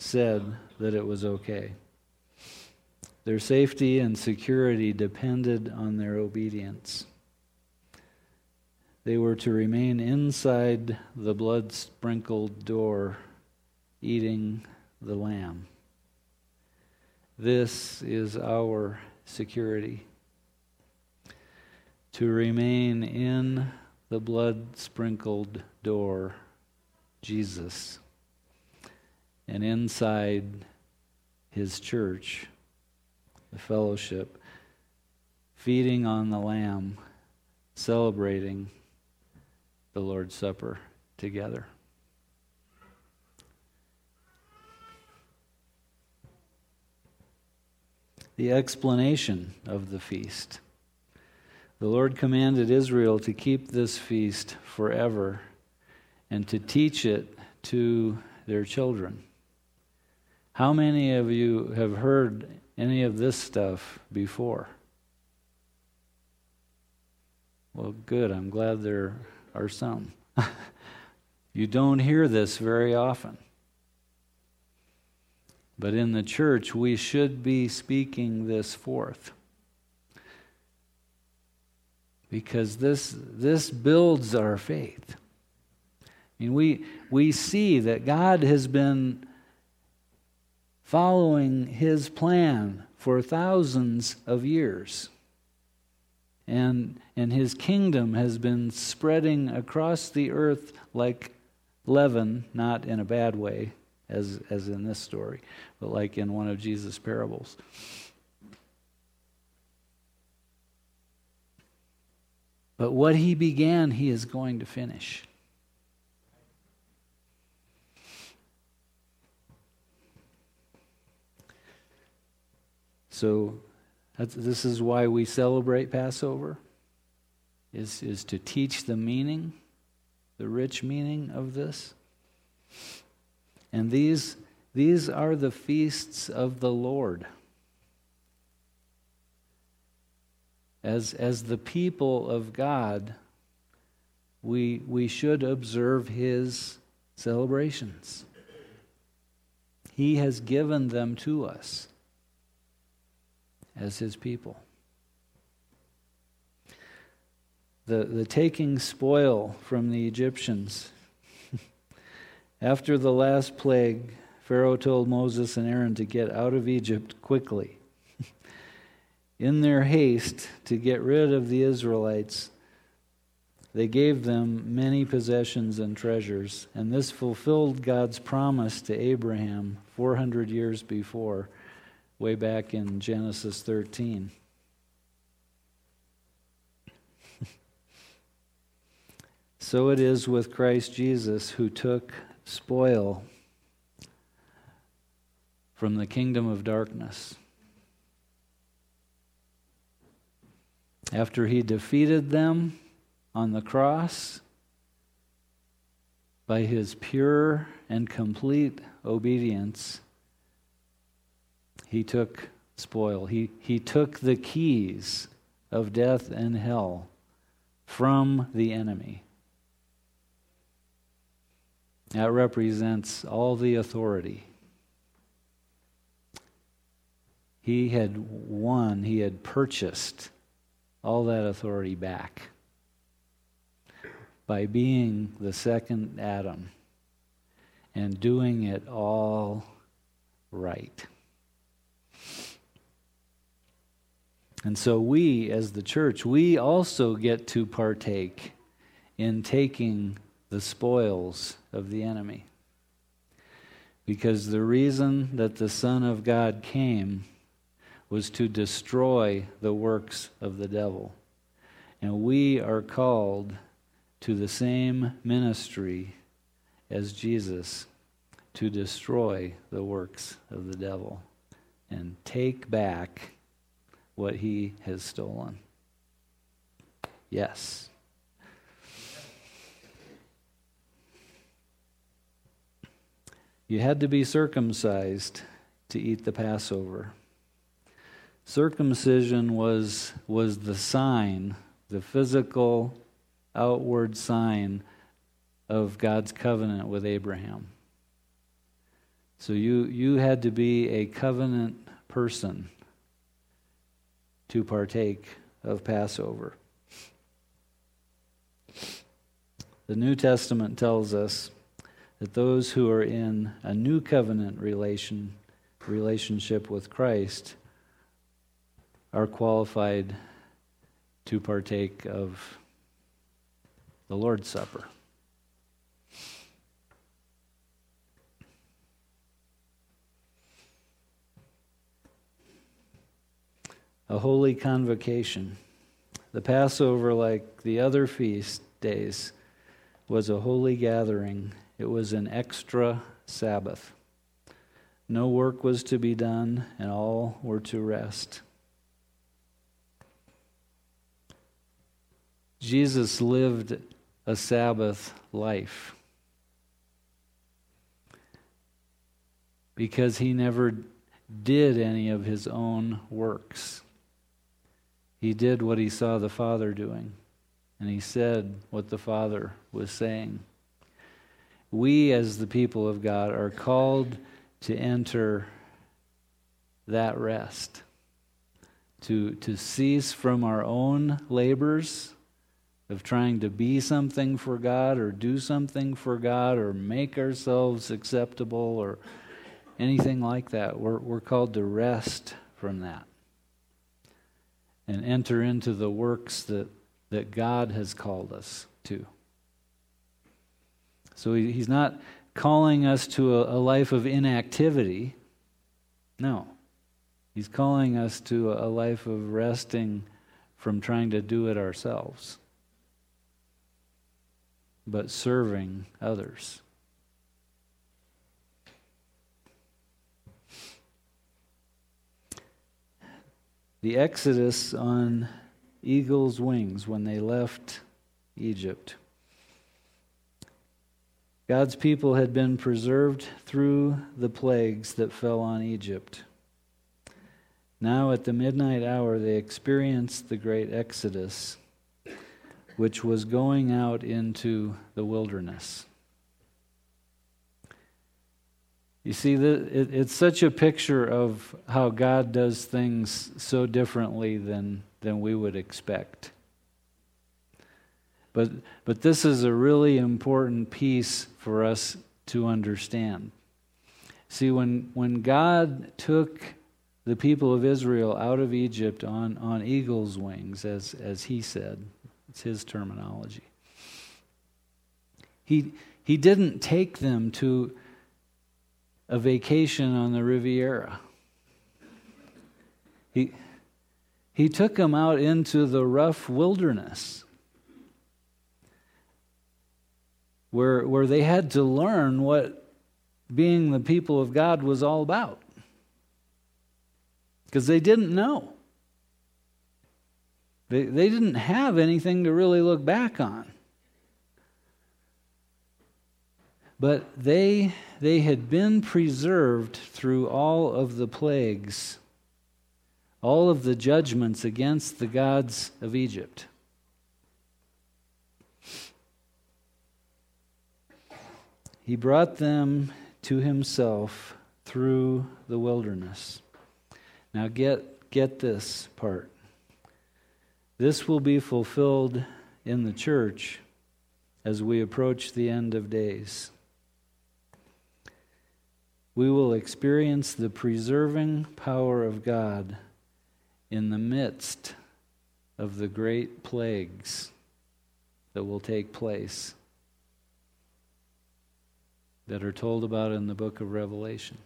said that it was okay. Their safety and security depended on their obedience. They were to remain inside the blood sprinkled door, eating the lamb. This is our security. To remain in the blood sprinkled door, Jesus, and inside his church, the fellowship, feeding on the Lamb, celebrating the Lord's Supper together. The explanation of the feast. The Lord commanded Israel to keep this feast forever and to teach it to their children. How many of you have heard any of this stuff before? Well, good. I'm glad there are some. you don't hear this very often. But in the church, we should be speaking this forth. Because this, this builds our faith. I mean, we, we see that God has been following his plan for thousands of years. And, and his kingdom has been spreading across the earth like leaven, not in a bad way, as, as in this story, but like in one of Jesus' parables. But what he began, he is going to finish. So this is why we celebrate Passover, is, is to teach the meaning, the rich meaning of this. And these, these are the feasts of the Lord. As, as the people of God, we, we should observe his celebrations. He has given them to us as his people. The, the taking spoil from the Egyptians. After the last plague, Pharaoh told Moses and Aaron to get out of Egypt quickly. In their haste to get rid of the Israelites, they gave them many possessions and treasures, and this fulfilled God's promise to Abraham 400 years before way back in Genesis 13. so it is with Christ Jesus, who took spoil from the kingdom of darkness. After he defeated them on the cross by his pure and complete obedience, he took spoil. He, he took the keys of death and hell from the enemy. That represents all the authority. He had won, he had purchased all that authority back by being the second Adam and doing it all right. And so we, as the church, we also get to partake in taking the spoils of the enemy. Because the reason that the Son of God came was to destroy the works of the devil. And we are called to the same ministry as Jesus to destroy the works of the devil and take back what he has stolen? Yes. You had to be circumcised to eat the Passover. Circumcision was, was the sign, the physical, outward sign of God's covenant with Abraham. So you, you had to be a covenant person to partake of Passover. The New Testament tells us that those who are in a new covenant relation, relationship with Christ are qualified to partake of the Lord's Supper. A holy convocation. The Passover, like the other feast days, was a holy gathering. It was an extra Sabbath. No work was to be done, and all were to rest. Jesus lived a Sabbath life because he never did any of his own works. He did what he saw the Father doing, and he said what the Father was saying. We, as the people of God, are called to enter that rest, to, to cease from our own labors of trying to be something for God or do something for God or make ourselves acceptable or anything like that. We're, we're called to rest from that and enter into the works that, that God has called us to. So he, he's not calling us to a, a life of inactivity. No. He's calling us to a, a life of resting from trying to do it ourselves but serving others. The Exodus on eagle's wings when they left Egypt. God's people had been preserved through the plagues that fell on Egypt. Now, at the midnight hour, they experienced the great Exodus which was going out into the wilderness. You see, it's such a picture of how God does things so differently than, than we would expect. But, but this is a really important piece for us to understand. See, when, when God took the people of Israel out of Egypt on, on eagle's wings, as, as he said, it's his terminology. He, he didn't take them to a vacation on the Riviera. He, he took them out into the rough wilderness where, where they had to learn what being the people of God was all about. Because they didn't know. They, they didn't have anything to really look back on. But they, they had been preserved through all of the plagues, all of the judgments against the gods of Egypt. He brought them to himself through the wilderness. Now get get this part. This will be fulfilled in the church as we approach the end of days. We will experience the preserving power of God in the midst of the great plagues that will take place that are told about in the book of Revelation.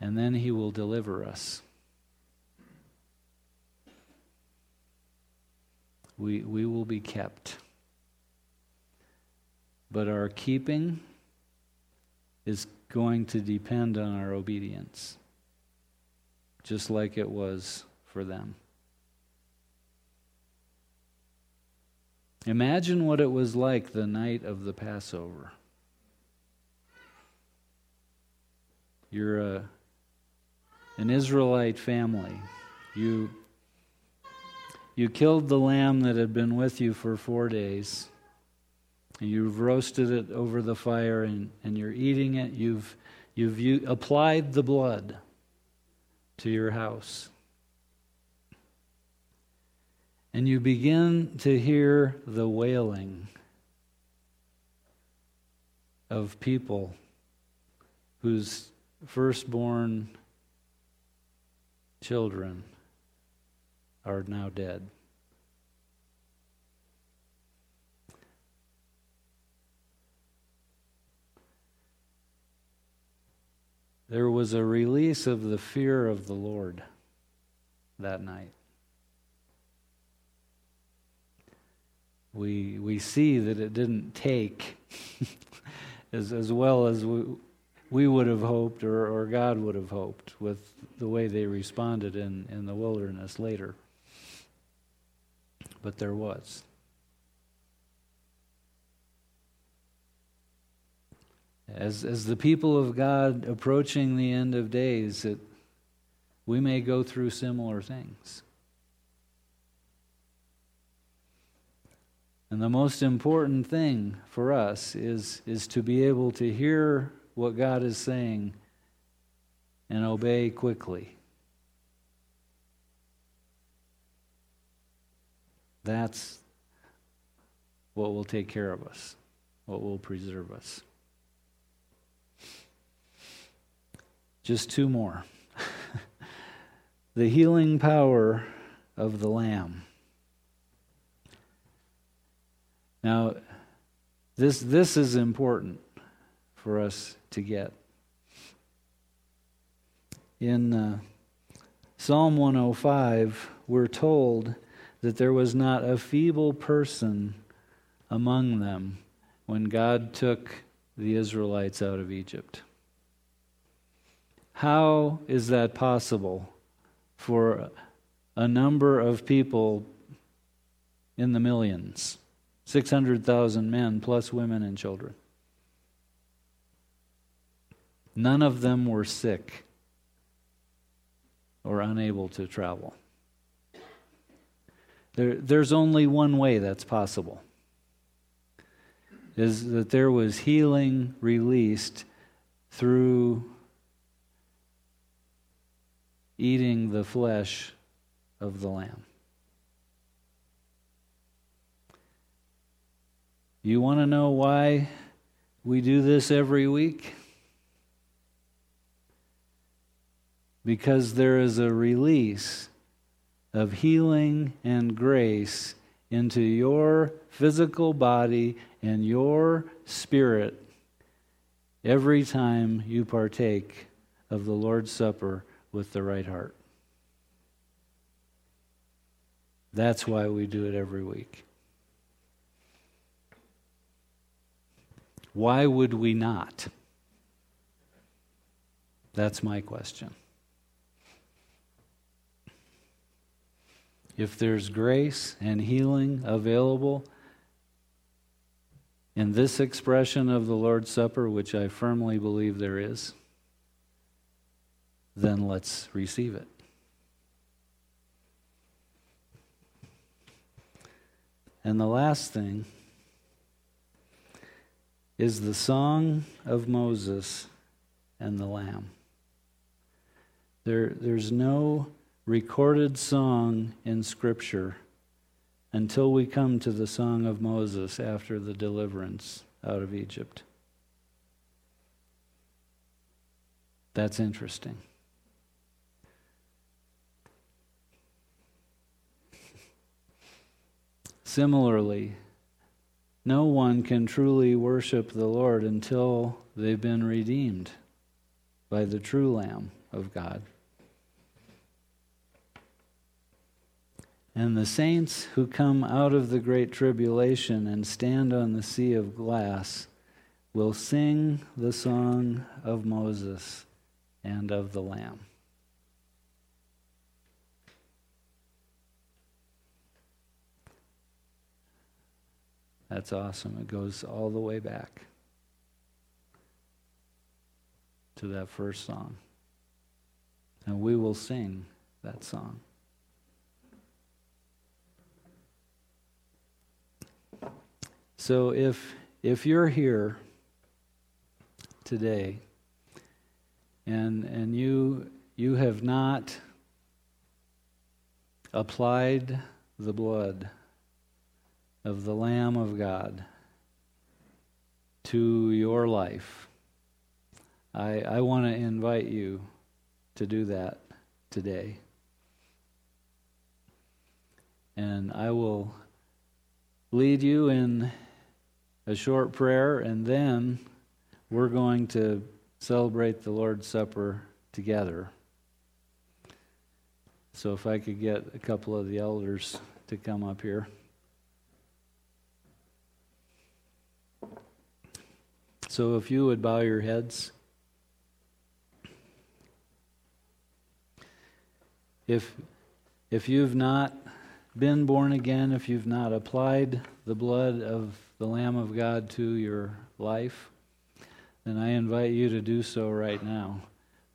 And then he will deliver us. we, we will be kept. But our keeping is going to depend on our obedience, just like it was for them. Imagine what it was like the night of the Passover. You're a, an Israelite family. You you killed the lamb that had been with you for four days. You've roasted it over the fire and, and you're eating it. You've, you've u- applied the blood to your house. And you begin to hear the wailing of people whose firstborn children are now dead. There was a release of the fear of the Lord that night. We, we see that it didn't take as, as well as we, we would have hoped or, or God would have hoped with the way they responded in, in the wilderness later. But there was. As, as the people of God approaching the end of days, that we may go through similar things. And the most important thing for us is, is to be able to hear what God is saying and obey quickly. That's what will take care of us, what will preserve us. Just two more. the healing power of the Lamb. Now, this, this is important for us to get. In uh, Psalm 105, we're told that there was not a feeble person among them when God took the Israelites out of Egypt. How is that possible for a number of people in the millions? 600,000 men, plus women and children. None of them were sick or unable to travel. There, there's only one way that's possible is that there was healing released through eating the flesh of the Lamb. You want to know why we do this every week? Because there is a release of healing and grace into your physical body and your spirit every time you partake of the Lord's Supper with the right heart. That's why we do it every week. Why would we not? That's my question. If there's grace and healing available in this expression of the Lord's Supper, which I firmly believe there is, then let's receive it. And the last thing is the song of Moses and the Lamb. There, there's no recorded song in Scripture until we come to the song of Moses after the deliverance out of Egypt. That's interesting. Similarly, no one can truly worship the Lord until they've been redeemed by the true Lamb of God. And the saints who come out of the great tribulation and stand on the sea of glass will sing the song of Moses and of the Lamb. That's awesome. It goes all the way back to that first song. And we will sing that song. So if if you're here today and, and you, you have not applied the blood of the Lamb of God to your life, I, I want to invite you to do that today. And I will lead you in a short prayer, and then we're going to celebrate the Lord's Supper together. So, if I could get a couple of the elders to come up here. So, if you would bow your heads. If, if you've not been born again, if you've not applied the blood of the Lamb of God to your life, then I invite you to do so right now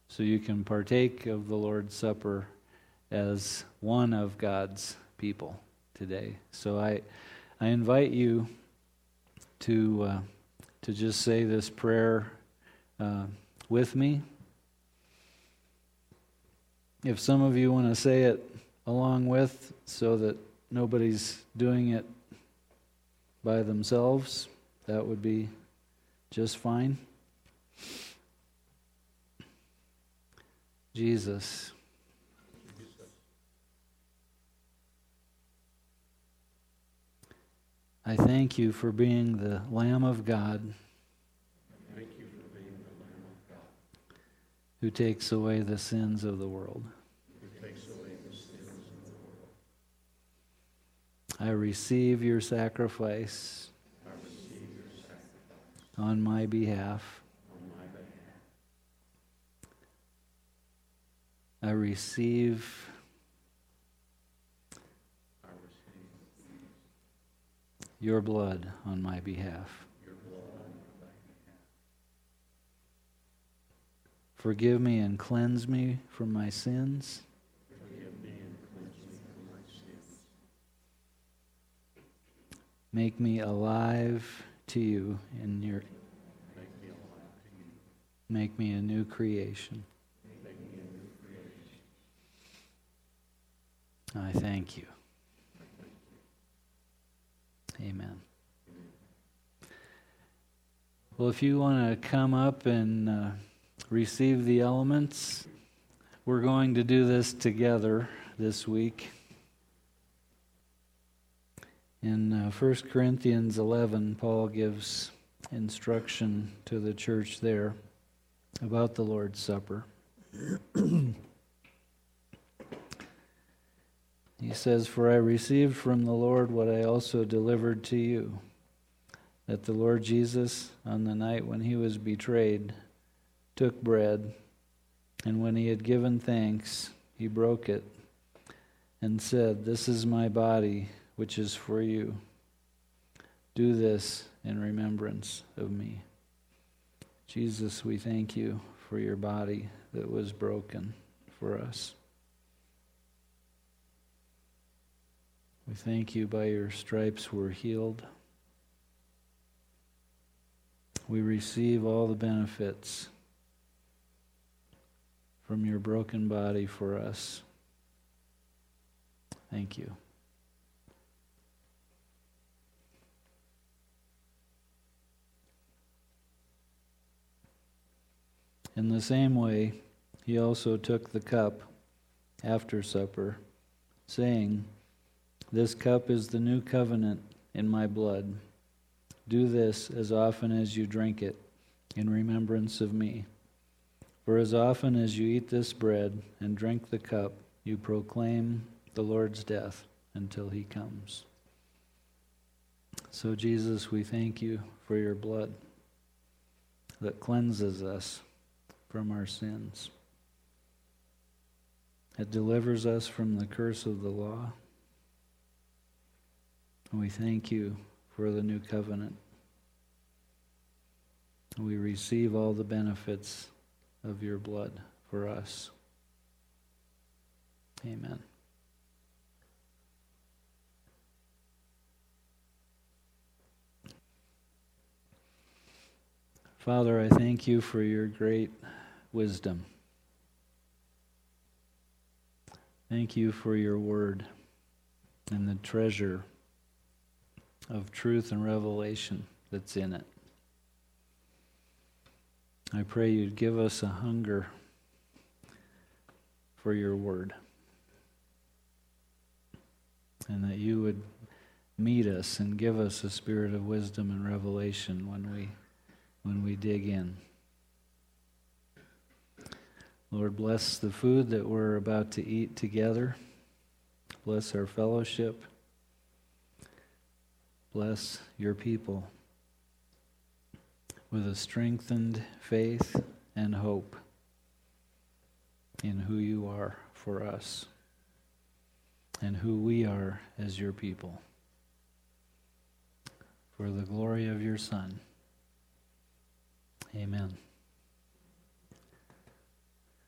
so you can partake of the Lord's Supper as one of God's people today. So I, I invite you to, uh, to just say this prayer uh, with me. If some of you want to say it along with so that nobody's doing it by themselves, that would be just fine. Jesus. I thank you for being the Lamb of God. Thank you for being the Lamb of God. Who takes away the sins of the world. Who takes away the sins of the world. I receive your sacrifice. I receive your sacrifice on my behalf. on my behalf. I receive I receive your blood on my behalf. Forgive me and cleanse me from my sins. Make me alive to you in your. Make me a new creation. I thank you. Amen. Well, if you want to come up and uh, receive the elements, we're going to do this together this week. In uh, 1 Corinthians 11, Paul gives instruction to the church there about the Lord's Supper. He says, For I received from the Lord what I also delivered to you that the Lord Jesus, on the night when he was betrayed, took bread, and when he had given thanks, he broke it and said, This is my body, which is for you. Do this in remembrance of me. Jesus, we thank you for your body that was broken for us. We thank you by your stripes we're healed. We receive all the benefits from your broken body for us. Thank you. In the same way, he also took the cup after supper, saying, This cup is the new covenant in my blood. Do this as often as you drink it in remembrance of me. For as often as you eat this bread and drink the cup, you proclaim the Lord's death until he comes. So, Jesus, we thank you for your blood that cleanses us from our sins. It delivers us from the curse of the law. And we thank you for the new covenant. We receive all the benefits of your blood for us. Amen. Father, I thank you for your great wisdom. Thank you for your word and the treasure of truth and revelation that's in it. I pray you'd give us a hunger for your word and that you would meet us and give us a spirit of wisdom and revelation when we when we dig in. Lord, bless the food that we're about to eat together. Bless our fellowship. Bless your people with a strengthened faith and hope in who you are for us and who we are as your people. For the glory of your Son. Amen.